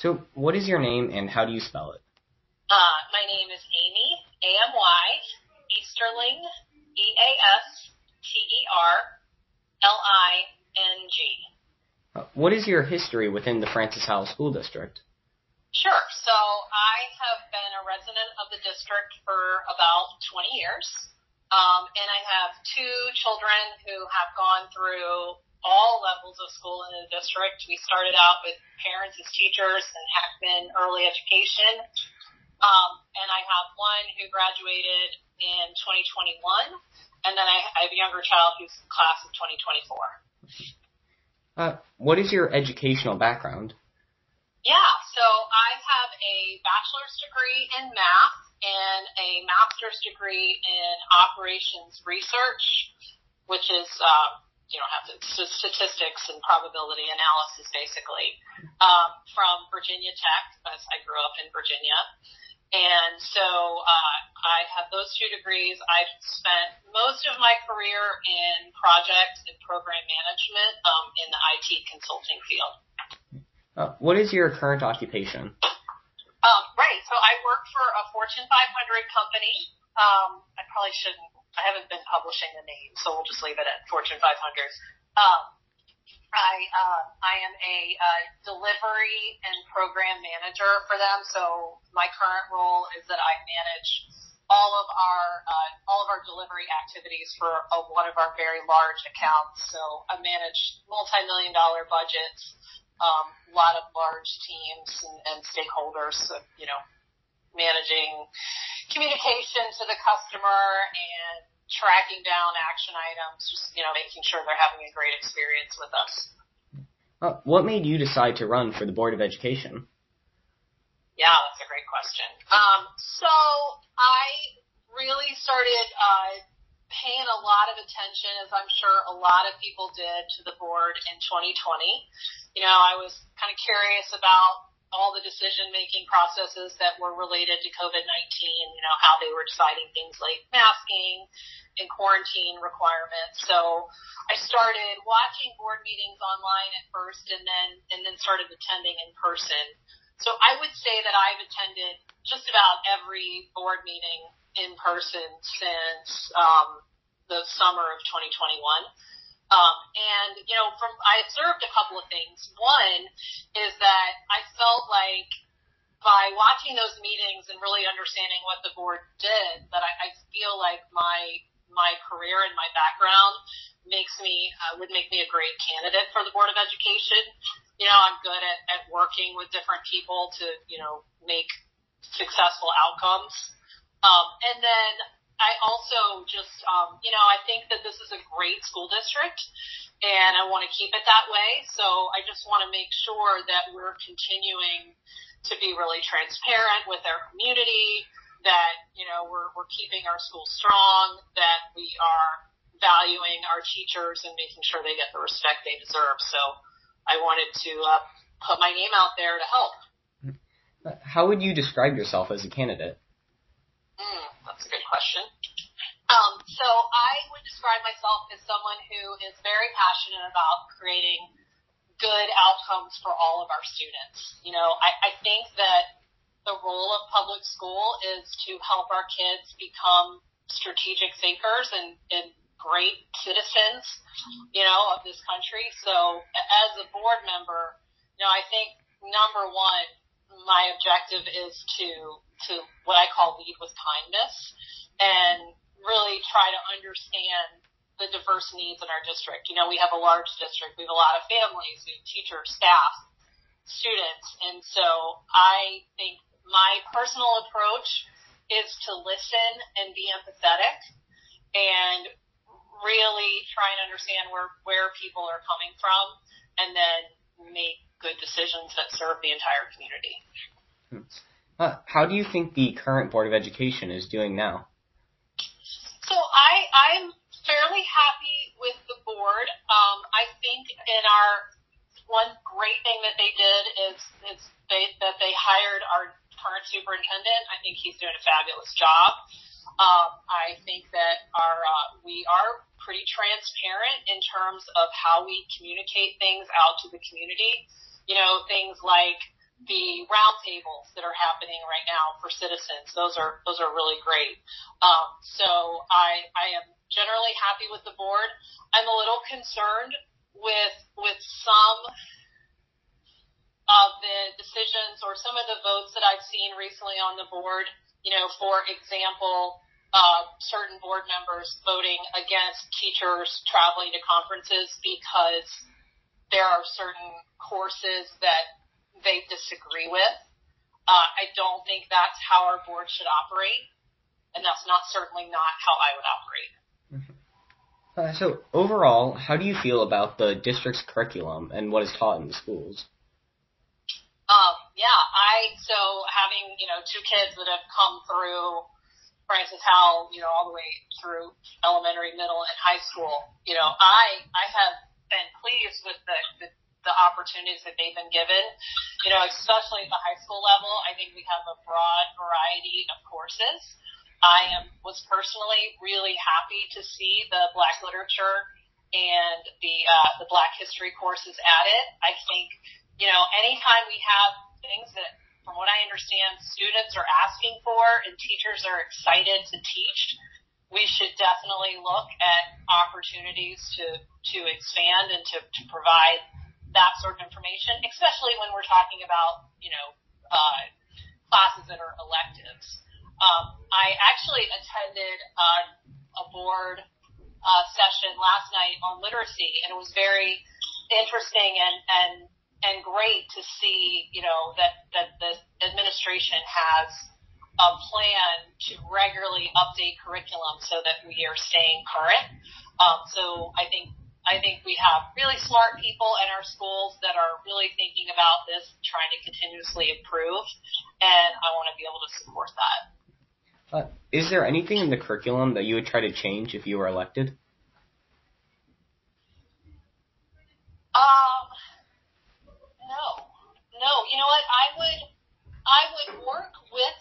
So, what is your name and how do you spell it? Uh, my name is Amy, A-M-Y, Easterling, E-A-S-T-E-R-L-I-N-G. Uh, what is your history within the Francis Howell School District? Sure. So I have been a resident of the district for about 20 years. Um, and I have two children who have gone through all levels of school in the district. We started out with parents as teachers and Heckman Early Education. Um, and I have one who graduated in 2021, and then I, I have a younger child who's in class of 2024. Uh, what is your educational background? Yeah, so I have a bachelor's degree in math and a master's degree in operations research, which is, uh, you don't have to, statistics and probability analysis basically, um, from Virginia Tech, because I grew up in Virginia. And so uh, I have those two degrees. I've spent most of my career in project and program management um, in the IT consulting field. Uh, what is your current occupation? Um, right. So I work for a Fortune 500 company. Um, I probably shouldn't. I haven't been publishing the name, so we'll just leave it at Fortune 500. Um, I uh, I am a uh, delivery and program manager for them. So my current role is that I manage all of our uh, all of our delivery activities for a, one of our very large accounts. So I manage multi-million dollar budgets, um, a lot of large teams and, and stakeholders. So, you know, managing communication to the customer and tracking down action items, just, you know, making sure they're having a great experience with us. Uh, what made you decide to run for the Board of Education? Yeah, that's a great question. Um, so I really started uh, paying a lot of attention, as I'm sure a lot of people did, to the board in 2020. You know, I was kind of curious about all the decision making processes that were related to COVID 19, you know, how they were deciding things like masking and quarantine requirements. So I started watching board meetings online at first and then, and then started attending in person. So I would say that I've attended just about every board meeting in person since, um, the summer of 2021. Um, and you know, from I observed a couple of things. One is that I felt like by watching those meetings and really understanding what the board did, that I, I feel like my my career and my background makes me uh, would make me a great candidate for the board of education. You know, I'm good at, at working with different people to you know make successful outcomes. Um, and then I also just, um, you know, I think that this is a great school district and I want to keep it that way. So I just want to make sure that we're continuing to be really transparent with our community, that, you know, we're, we're keeping our school strong, that we are valuing our teachers and making sure they get the respect they deserve. So I wanted to uh, put my name out there to help. How would you describe yourself as a candidate? Mm, that's a good question. Um, so I would describe myself as someone who is very passionate about creating good outcomes for all of our students. You know, I, I think that the role of public school is to help our kids become strategic thinkers and, and great citizens, you know, of this country. So as a board member, you know, I think number one, my objective is to to what I call lead with kindness and really try to understand the diverse needs in our district. You know, we have a large district. We have a lot of families, we have teachers, staff, students. And so I think my personal approach is to listen and be empathetic and really try and understand where, where people are coming from and then make good decisions that serve the entire community. Hmm. Hmm. Uh, how do you think the current Board of Education is doing now? So I, I'm fairly happy with the board. Um, I think in our one great thing that they did is, is they, that they hired our current superintendent. I think he's doing a fabulous job. Um, I think that our uh, we are pretty transparent in terms of how we communicate things out to the community. You know, things like the roundtables that are happening right now for citizens. Those are those are really great. Um, so I I am generally happy with the board. I'm a little concerned with with some of the decisions or some of the votes that I've seen recently on the board. You know, for example, uh, certain board members voting against teachers traveling to conferences because there are certain courses that they disagree with. Uh, I don't think that's how our board should operate, and that's not certainly not how I would operate. Mm-hmm. Uh, so overall, how do you feel about the district's curriculum and what is taught in the schools? Um, yeah, I so having you know two kids that have come through Francis Howell, you know, all the way through elementary, middle, and high school. You know, I I have been pleased with the, the the opportunities that they've been given. You know, especially at the high school level, I think we have a broad variety of courses. I am was personally really happy to see the Black literature and the uh, the Black history courses added. I think you know anytime we have things that, from what I understand, students are asking for and teachers are excited to teach, we should definitely look at opportunities to to expand and to, to provide that sort of information, especially when we're talking about, you know, uh, classes that are electives. Um, I actually attended a board uh, session last night on literacy, and it was very interesting and and and great to see, you know, that that the administration has a plan to regularly update curriculum so that we are staying current. Um, so I think I think we have really smart people in our schools that are really thinking about this, trying to continuously improve, and I want to be able to support that. Uh, is there anything in the curriculum that you would try to change if you were elected? Um, no, no. You know what? I would, I would work with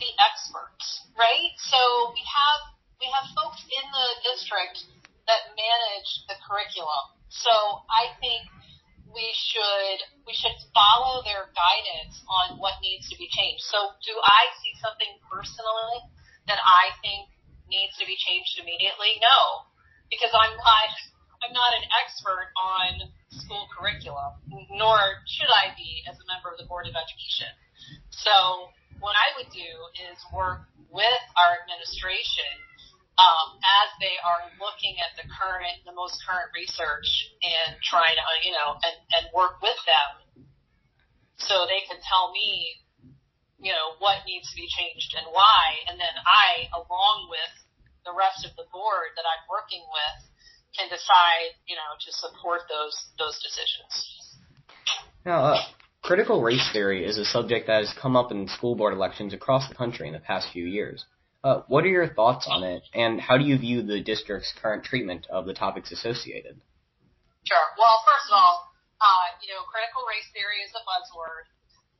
the experts, right? So we have we have folks in the district that manage the curriculum. So I think we should we should follow their guidance on what needs to be changed. So do I see something personally that I think needs to be changed immediately? No, because I'm not I'm not an expert on school curriculum, nor should I be as a member of the Board of Education. So what I would do is work with our administration um, as they are looking at the current, the most current research and trying to, you know, and, and work with them so they can tell me, you know, what needs to be changed and why. And then I, along with the rest of the board that I'm working with, can decide, you know, to support those, those decisions. Now, uh, critical race theory is a subject that has come up in school board elections across the country in the past few years. Uh, what are your thoughts on it, and how do you view the district's current treatment of the topics associated? Sure. Well, first of all, uh, you know, critical race theory is a buzzword.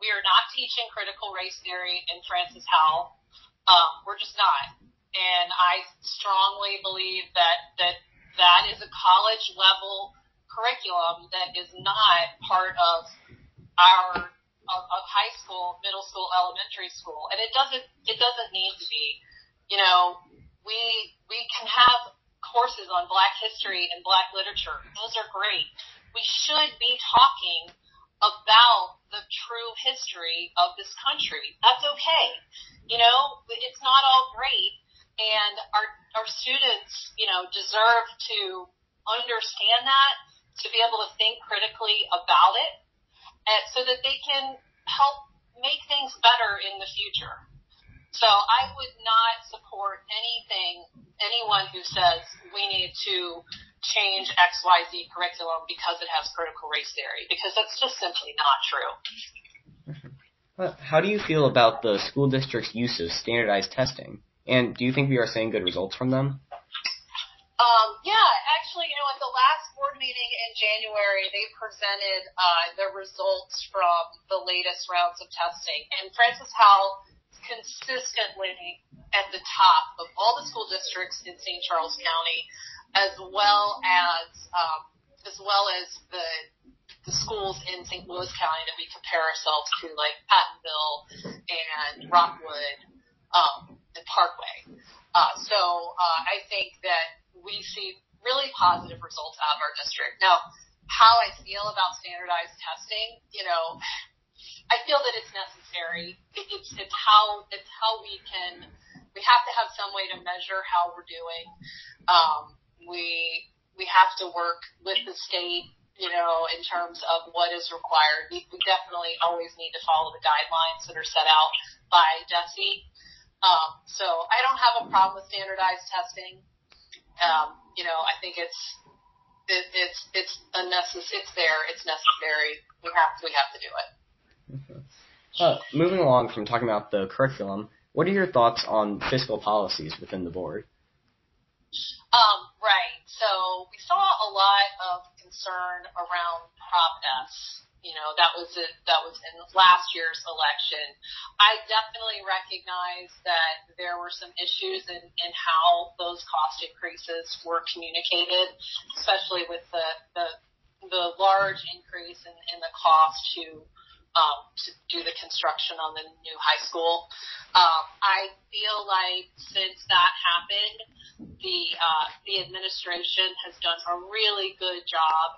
We are not teaching critical race theory in Francis Howell. Um, we're just not. And I strongly believe that that that is a college level curriculum that is not part of our of, of high school, middle school, elementary school, and it doesn't it doesn't need to be you know, we we can have courses on Black history and Black literature. Those are great. We should be talking about the true history of this country. That's okay. You know, it's not all great, and our our students, you know, deserve to understand that, to be able to think critically about it, and so that they can help make things better in the future. So I would not support anything, anyone who says we need to change XYZ curriculum because it has critical race theory, because that's just simply not true. How do you feel about the school district's use of standardized testing? And do you think we are seeing good results from them? Um, yeah, actually, you know, at the last board meeting in January, they presented uh, the results from the latest rounds of testing. And Francis Howell consistently at the top of all the school districts in St. Charles County, as well as um, as well as the the schools in St. Louis County that we compare ourselves to, like Pattonville and Rockwood um, and Parkway. Uh, so uh, I think that we see really positive results out of our district. Now, how I feel about standardized testing, you know, I feel that it's necessary. It's how it's how we can. We have to have some way to measure how we're doing. Um, we we have to work with the state, you know, in terms of what is required. We, we definitely always need to follow the guidelines that are set out by DESE. Um, so I don't have a problem with standardized testing. Um, you know, I think it's it, it's it's a necess- It's there. It's necessary. We have we have to do it. Uh, moving along from talking about the curriculum, what are your thoughts on fiscal policies within the board? Um, right. So we saw a lot of concern around Prop S. You know, that was it. That was in last year's election. I definitely recognize that there were some issues in, in how those cost increases were communicated, especially with the the, the large increase in, in the cost to um, to do the construction on the new high school. Um, I feel like since that happened, the uh, the administration has done a really good job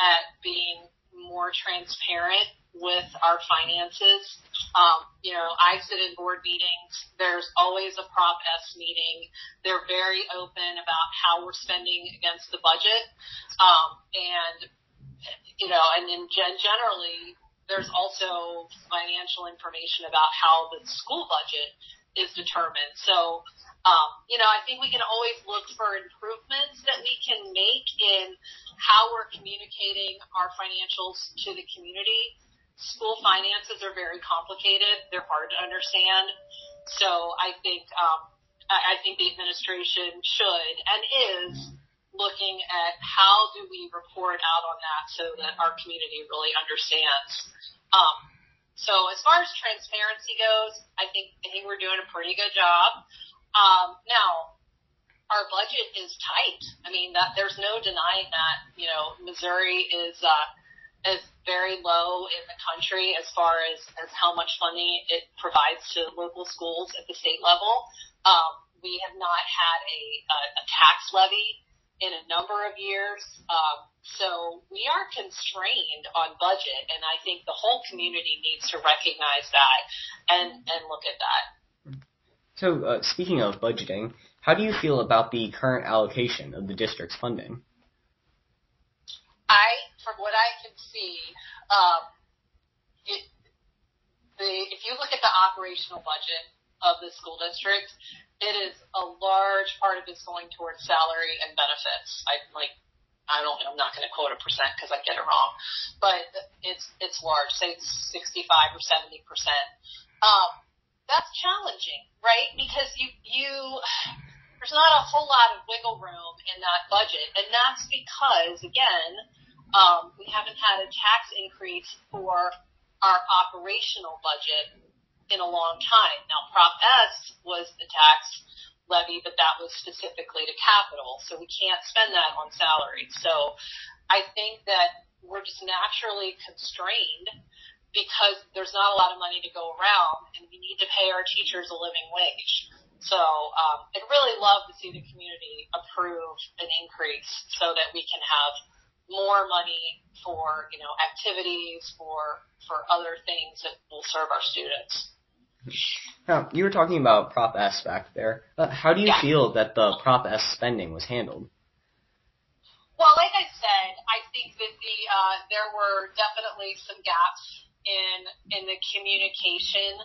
at being more transparent with our finances. Um, you know, I sit in board meetings. There's always a Prop S meeting. They're very open about how we're spending against the budget. Um, and, you know, and in gen- generally, there's also financial information about how the school budget is determined. So, um, you know, I think we can always look for improvements that we can make in how we're communicating our financials to the community. School finances are very complicated. They're hard to understand. So I think, um, I think the administration should and is looking at how do we report out on that so that our community really understands. Um, so as far as transparency goes, I think I think we're doing a pretty good job. Um, now, our budget is tight. I mean, that there's no denying that. You know, Missouri is uh, is very low in the country as far as as how much money it provides to local schools at the state level. Um, we have not had a, a, a tax levy in a number of years. Um, so we are constrained on budget, and I think the whole community needs to recognize that and, and look at that. So, uh, speaking of budgeting, how do you feel about the current allocation of the district's funding? I, from what I can see, um, it, the, if you look at the operational budget of the school district, it is a large part of it's going towards salary and benefits. I like I don't I'm not going to quote a percent because I get it wrong, but it's it's large. Say it's 65 or 70 percent. Um, that's challenging, right? Because you you there's not a whole lot of wiggle room in that budget, and that's because again um, we haven't had a tax increase for our operational budget in a long time. Now, Prop S was the tax levy, but that was specifically to capital, so we can't spend that on salary. So I think that we're just naturally constrained because there's not a lot of money to go around, and we need to pay our teachers a living wage. So um, I'd really love to see the community approve an increase so that we can have more money for you know activities for for other things that will serve our students. Now, you were talking about Prop S back there. Uh, how do you Yeah. feel that the Prop S spending was handled? Well, like I said, I think that the uh, there were definitely some gaps in in the communication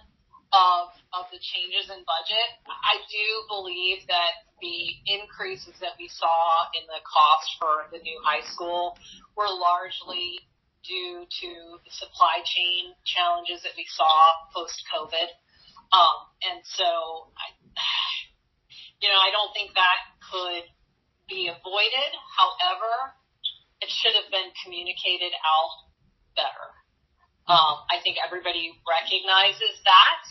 of of the changes in budget. I do believe that the increases that we saw in the cost for the new high school were largely due to the supply chain challenges that we saw post COVID. Um, and so I, you know, I don't think that could be avoided. However, it should have been communicated out better. Um, I think everybody recognizes that.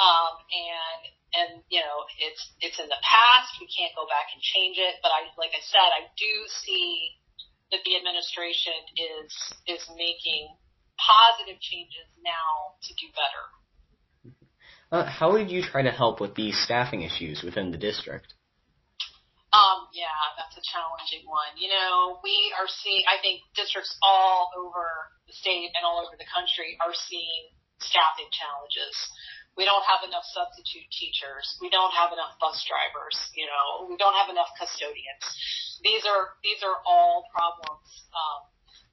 Um, and, and, you know, it's, it's in the past. We can't go back and change it. But I, like I said, I do see that the administration is is making positive changes now to do better. Uh, how would you try to help with these staffing issues within the district? Um, yeah, that's a challenging one. You know, we are seeing, I think districts all over the state and all over the country are seeing staffing challenges. We don't have enough substitute teachers. We don't have enough bus drivers. You know, we don't have enough custodians. These are, these are all problems, um,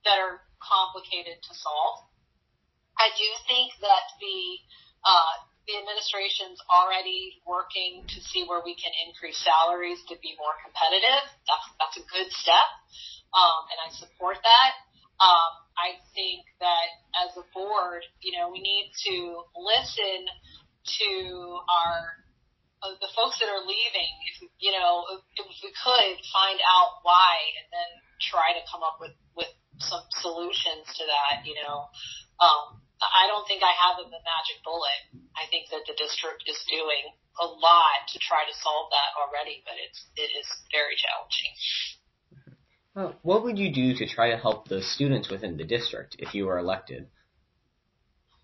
that are complicated to solve. I do think that the, uh, the administration's already working to see where we can increase salaries to be more competitive. That's that's a good step, um, and I support that. Um, I think that as a board, you know, we need to listen to our uh, the folks that are leaving. If you know, if, if we could find out why, and then try to come up with with some solutions to that. You know, um, I don't think I have a magic bullet. I think that the district is doing a lot to try to solve that already, but it's it is very challenging. Uh, what would you do to try to help the students within the district if you were elected?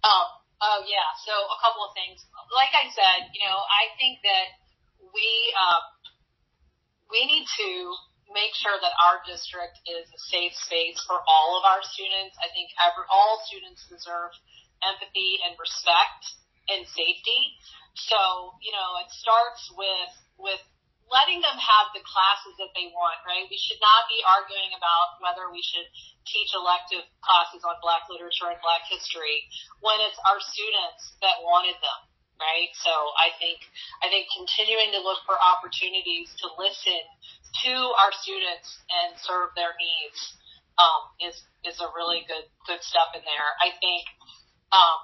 Um, oh yeah, so a couple of things. Like I said, you know, I think that we uh, we need to make sure that our district is a safe space for all of our students. I think every, all students deserve empathy and respect and safety. So, you know, it starts with, with letting them have the classes that they want, right? We should not be arguing about whether we should teach elective classes on black literature and black history when it's our students that wanted them, right? So I think, I think continuing to look for opportunities to listen to our students and serve their needs um, is is a really good good step in there. I think, um,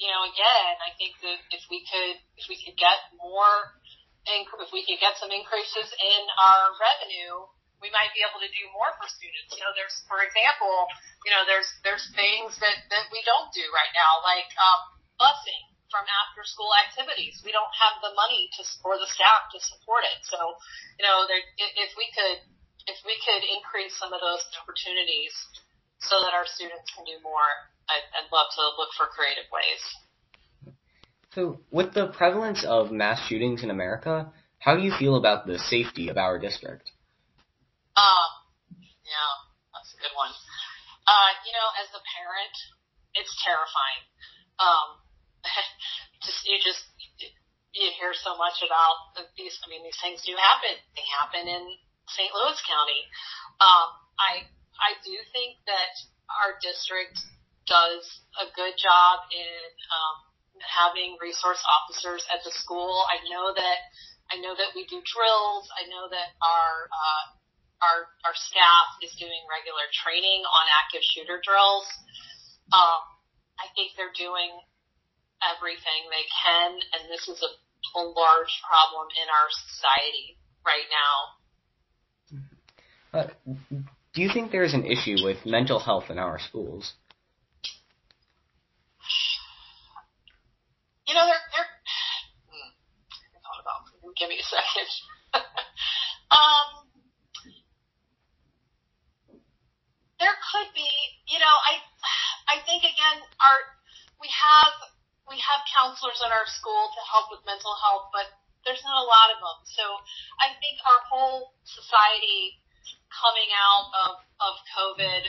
you know, again, I think that if we could if we could get more, if we could get some increases in our revenue, we might be able to do more for students. You know, there's, for example, you know, there's there's things that that we don't do right now, like um, busing from after school activities. We don't have the money to for the staff to support it. So, you know, there, if we could if we could increase some of those opportunities so that our students can do more, I'd, I'd love to look for creative ways. So, with the prevalence of mass shootings in America, how do you feel about the safety of our district? Um, yeah, that's a good one. Uh, you know, as a parent, it's terrifying. Um, just you just you hear so much about these. I mean, these things do happen. They happen in St. Louis County. Um, I I do think that our district does a good job in um, having resource officers at the school. I know that I know that we do drills. I know that our uh, our our staff is doing regular training on active shooter drills. Um, I think they're doing everything they can, and this is a, a large problem in our society right now. Uh, do you think there's an issue with mental health in our schools? You know, there, there. Hmm, I thought about. Give me a second. um, there could be. You know, I, I think again, our we have we have counselors in our school to help with mental health, but there's not a lot of them. So I think our whole society coming out of, of COVID,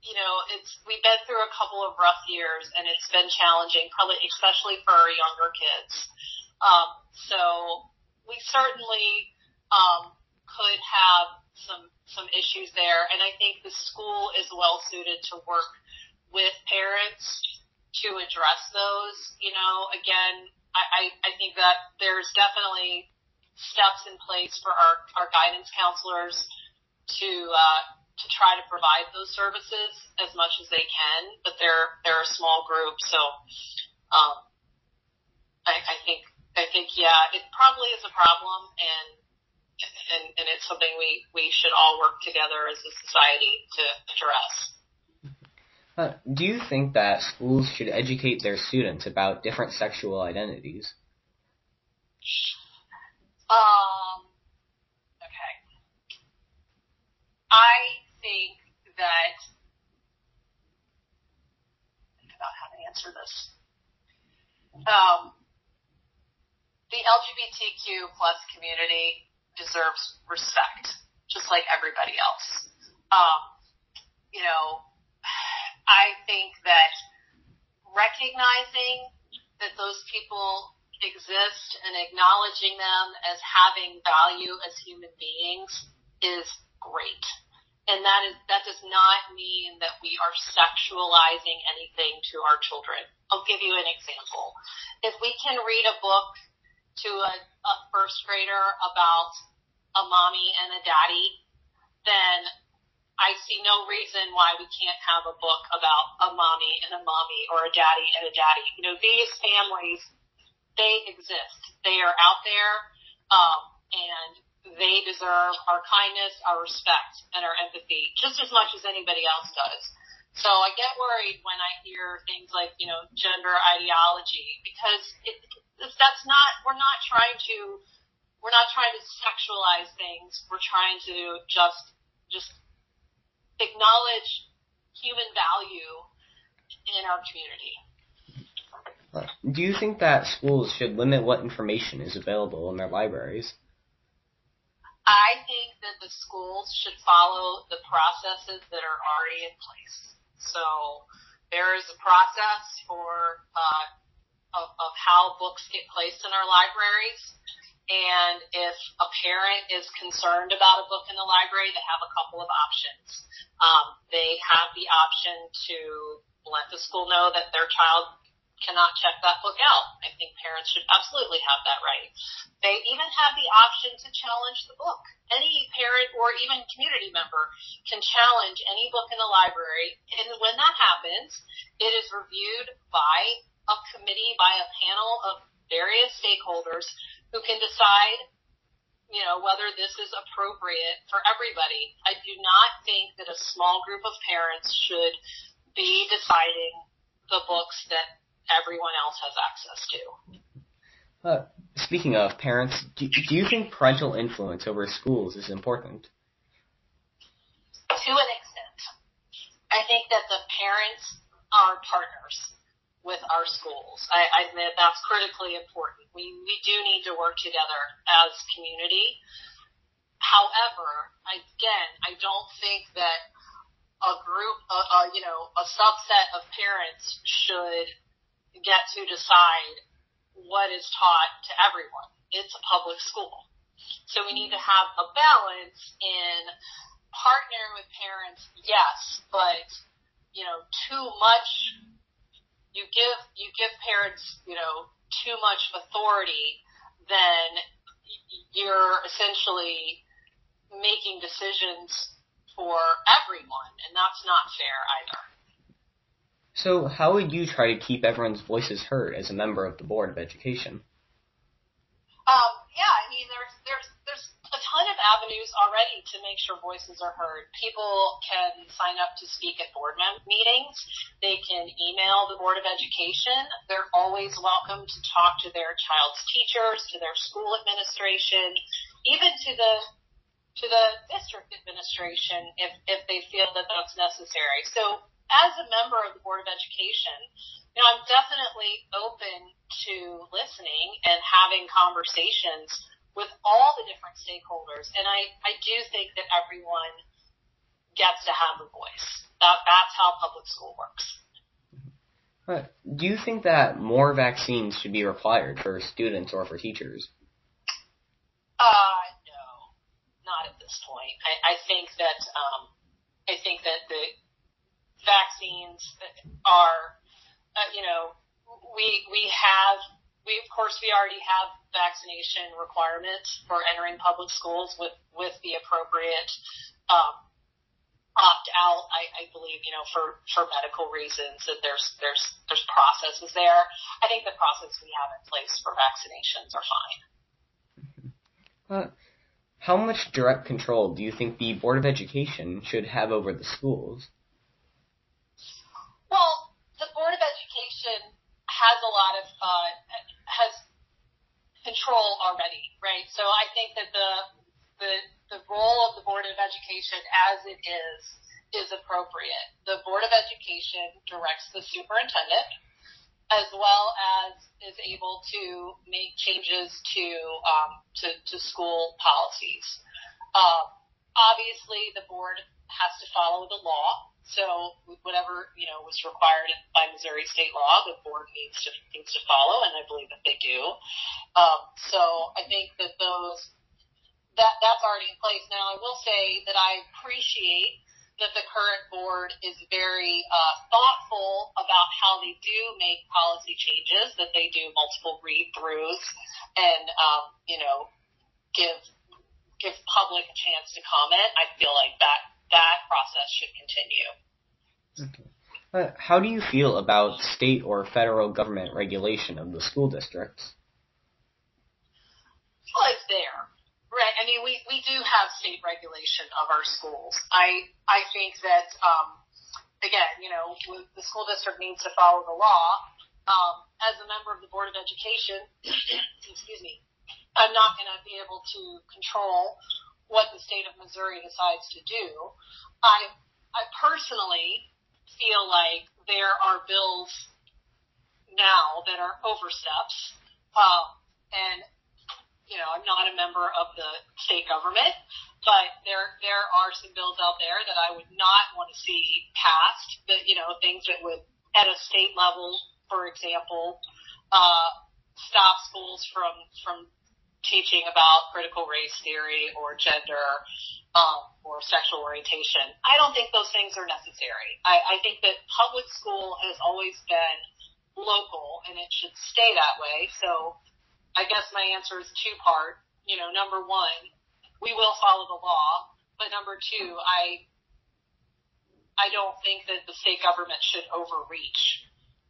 you know, it's, we've been through a couple of rough years and it's been challenging, probably especially for our younger kids. Um, so we certainly, um, could have some, some issues there. And I think the school is well suited to work with parents to address those. You know, again, I, I, I think that there's definitely steps in place for our, our guidance counselors to uh, to try to provide those services as much as they can, but they're they're a small group, so um, I, I think I think yeah, it probably is a problem, and and, and it's something we we should all work together as a society to address. Do you think that schools should educate their students about different sexual identities? Um, okay. I think that think about how to answer this. Um, the LGBTQ plus community deserves respect, just like everybody else. Um, you know, I think that recognizing that those people exist and acknowledging them as having value as human beings is great. And that is that does not mean that we are sexualizing anything to our children. I'll give you an example. If we can read a book to a, a first grader about a mommy and a daddy, then I see no reason why we can't have a book about a mommy and a mommy or a daddy and a daddy. You know, these families, they exist. They are out there, um, and they deserve our kindness, our respect, and our empathy just as much as anybody else does. So I get worried when I hear things like, you know, gender ideology because it, that's not, we're not trying to, we're not trying to sexualize things. We're trying to just, just acknowledge human value in our community. Do you think that schools should limit what information is available in their libraries? I think that the schools should follow the processes that are already in place. So there is a process for uh, of, of how books get placed in our libraries. And if a parent is concerned about a book in the library, they have a couple of options. Um, they have the option to let the school know that their child cannot check that book out. I think parents should absolutely have that right. They even have the option to challenge the book. Any parent or even community member can challenge any book in the library. And when that happens, it is reviewed by a committee, by a panel of various stakeholders who can decide you know, whether this is appropriate for everybody. I do not think that a small group of parents should be deciding the books that everyone else has access to. Uh, speaking of parents, do, do you think parental influence over schools is important? To an extent. I think that the parents are partners with our schools. I, I admit that's critically important. We, we do need to work together as community. However, again, I don't think that a group, uh, uh, you know, a subset of parents should get to decide what is taught to everyone. It's a public school. So we need to have a balance in partnering with parents, yes, but you know, too much you give you give parents, you know, too much authority, then you're essentially making decisions for everyone, and that's not fair either. So, how would you try to keep everyone's voices heard as a member of the Board of Education? Um, yeah, I mean, there's there's there's a ton of avenues already to make sure voices are heard. People can sign up to speak at board meetings. They can email the Board of Education. They're always welcome to talk to their child's teachers, to their school administration, even to the to the district administration if if they feel that that's necessary. So as a member of the Board of Education, you know, I'm definitely open to listening and having conversations with all the different stakeholders. And I, I do think that everyone gets to have a voice. That, that's how public school works. But do you think that more vaccines should be required for students or for teachers? Uh, no, not at this point. I, I think that, um, I think that the, vaccines are, uh, you know, we we have we of course we already have vaccination requirements for entering public schools with with the appropriate um, opt out. I, I believe you know for for medical reasons that there's there's there's processes there. I think the process we have in place for vaccinations are fine. Uh, how much direct control do you think the Board of Education should have over the schools? Well, the Board of Education has a lot of uh, has control already, right? So I think that the the the role of the Board of Education as it is is appropriate. The Board of Education directs the superintendent as well as is able to make changes to um, to, to school policies. Uh, obviously, the board has to follow the law. So whatever you know was required by Missouri state law, the board needs to needs to follow, and I believe that they do. Um, so I think that those that that's already in place. Now I will say that I appreciate that the current board is very uh, thoughtful about how they do make policy changes, that they do multiple read-throughs, and um, you know, give give public a chance to comment. I feel like that that process should continue. Okay. Uh, how do you feel about state or federal government regulation of the school districts? Well, it's there. Right. I mean, we, we do have state regulation of our schools. I I think that um, again, you know, the school district needs to follow the law. Um, as a member of the board of education, excuse me, I'm not going to be able to control what the state of Missouri decides to do. I I personally feel like there are bills now that are oversteps, um, and you know, I'm not a member of the state government, but there there are some bills out there that I would not want to see passed. That you know, things that would at a state level, for example, uh, stop schools from from teaching about critical race theory or gender um, or sexual orientation. I don't think those things are necessary. I, I think that public school has always been local and it should stay that way. So I guess my answer is two part. You know, number one, we will follow the law, but number two, I I don't think that the state government should overreach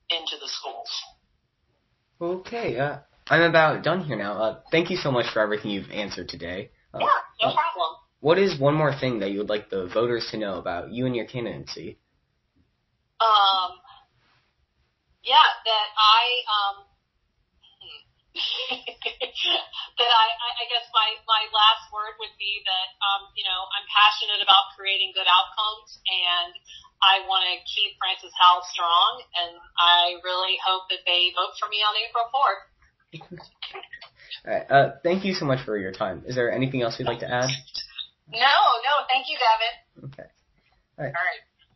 into the schools. Okay, uh, I'm about done here now. Uh, thank you so much for everything you've answered today. Uh, yeah, no uh, problem. What is one more thing that you would like the voters to know about you and your candidacy? Um, yeah, that I um, that I, I guess my, my last word would be that, um, you know, I'm passionate about creating good outcomes and I want to keep Francis Howell strong and I really hope that they vote for me on April 4th. All right. Uh, thank you so much for your time. Is there anything else you'd like to add? No, no. Thank you, Gavin. Okay. All right. All right.